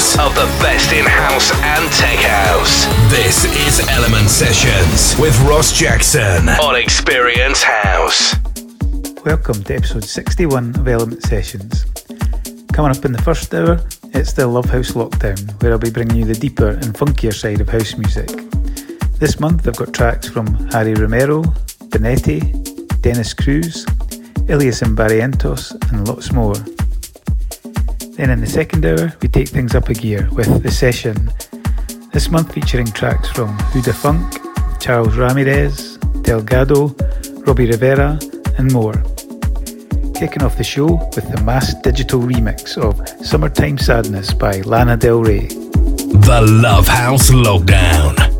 hours of the best in house and tech house. This is Element Sessions with Ross Jackson on Experience House. Welcome to episode 61 of Element Sessions. Coming up in the first hour, it's the Love House Lockdown, where I'll be bringing you the deeper and funkier side of house music. This month I've got tracks from Harry Romero, Benetti, Dennis Cruz, Ilias and Barrientos, and lots more. Then in the second hour, we take things up a gear with The Session, this month featuring tracks from Huda Funk, Charles Ramirez, Delgado, Robbie Rivera, and more. Kicking off the show with the mass digital remix of Summertime Sadness by Lana Del Rey. The Love House Lockdown.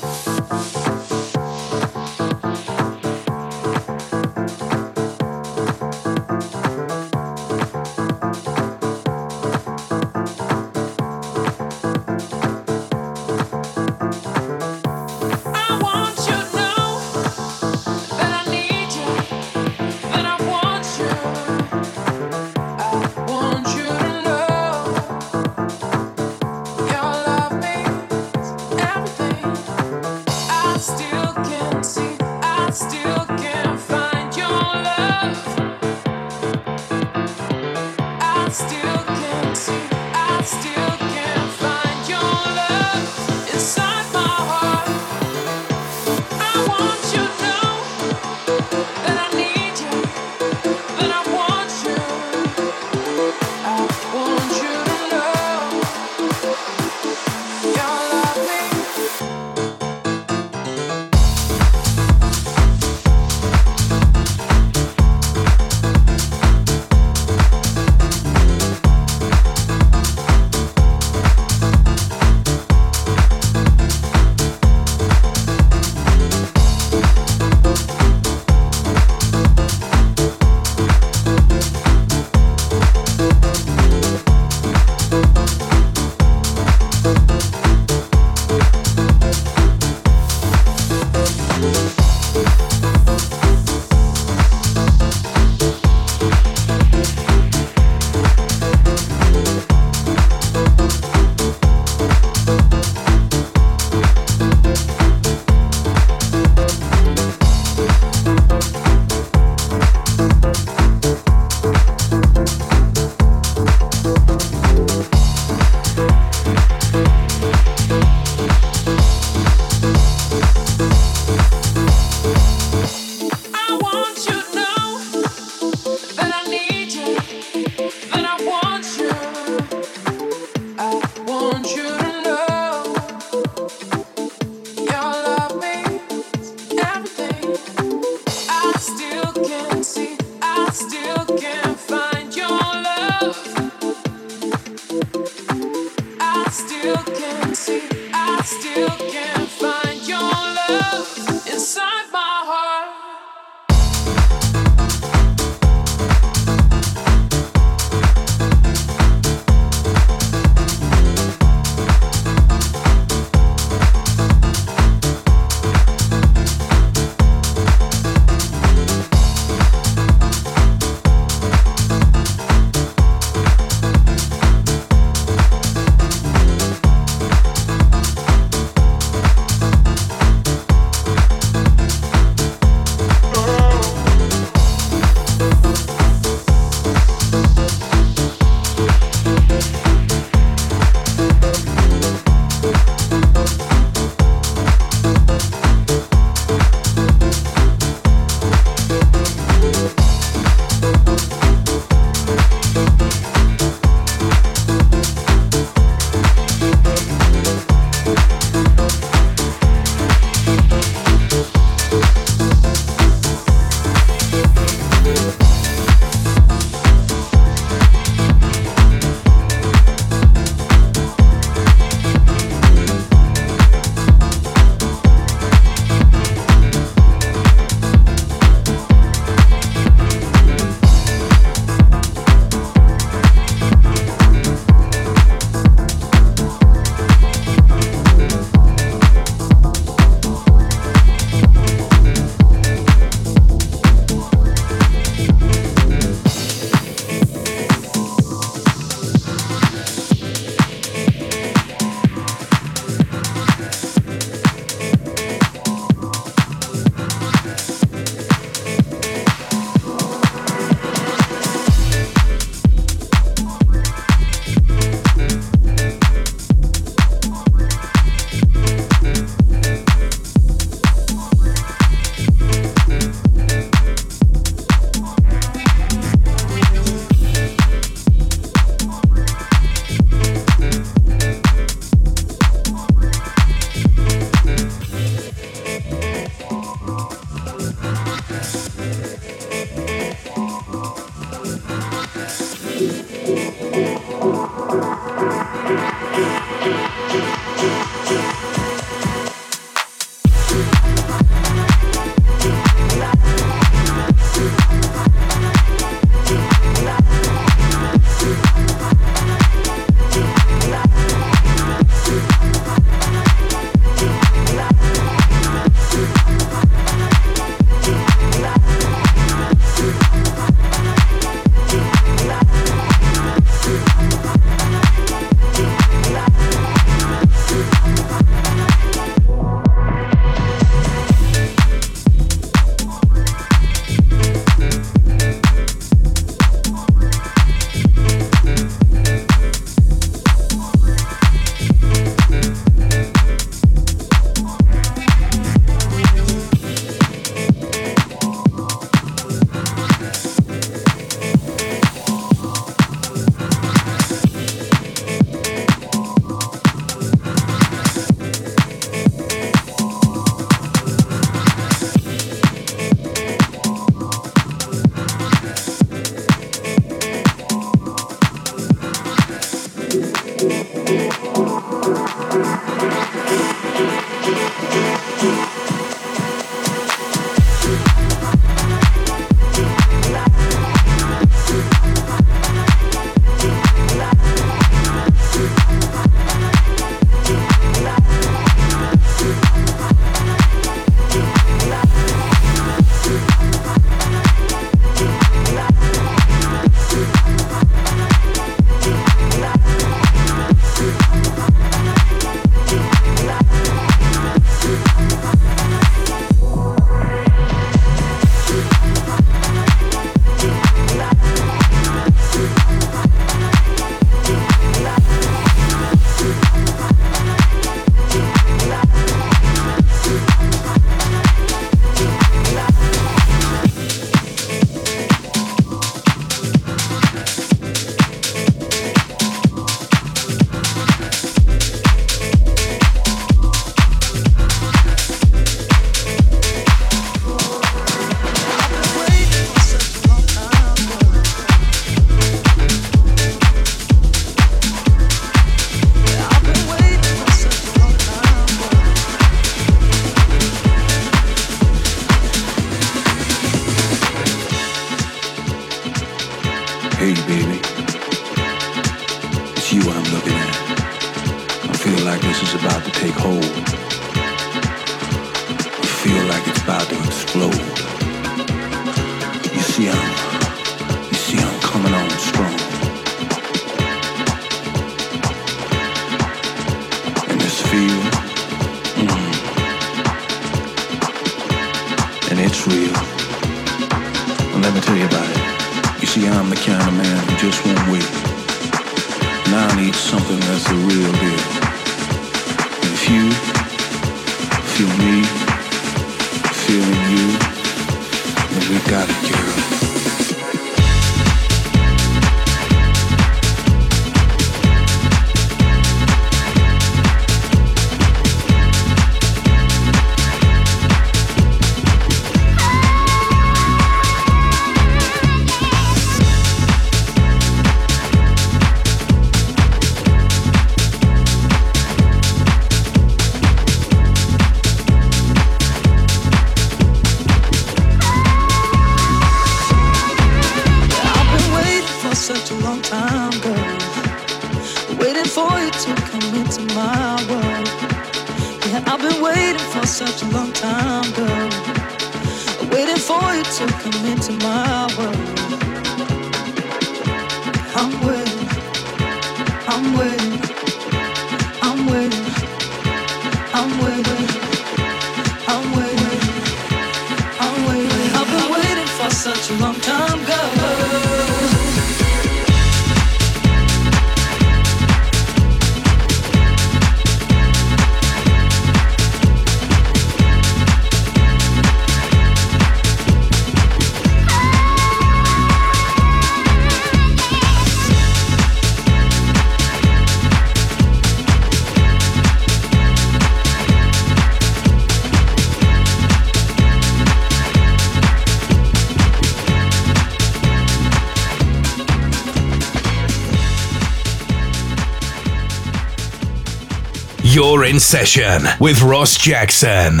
in session with Ross Jackson.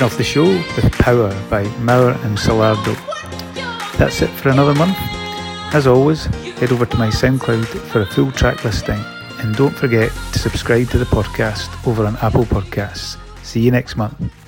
Finishing off the show with Power by Mauer and Solardo. That's it for another month. As always, head over to my SoundCloud for a full track listing and don't forget to subscribe to the podcast over on Apple Podcasts. See you next month.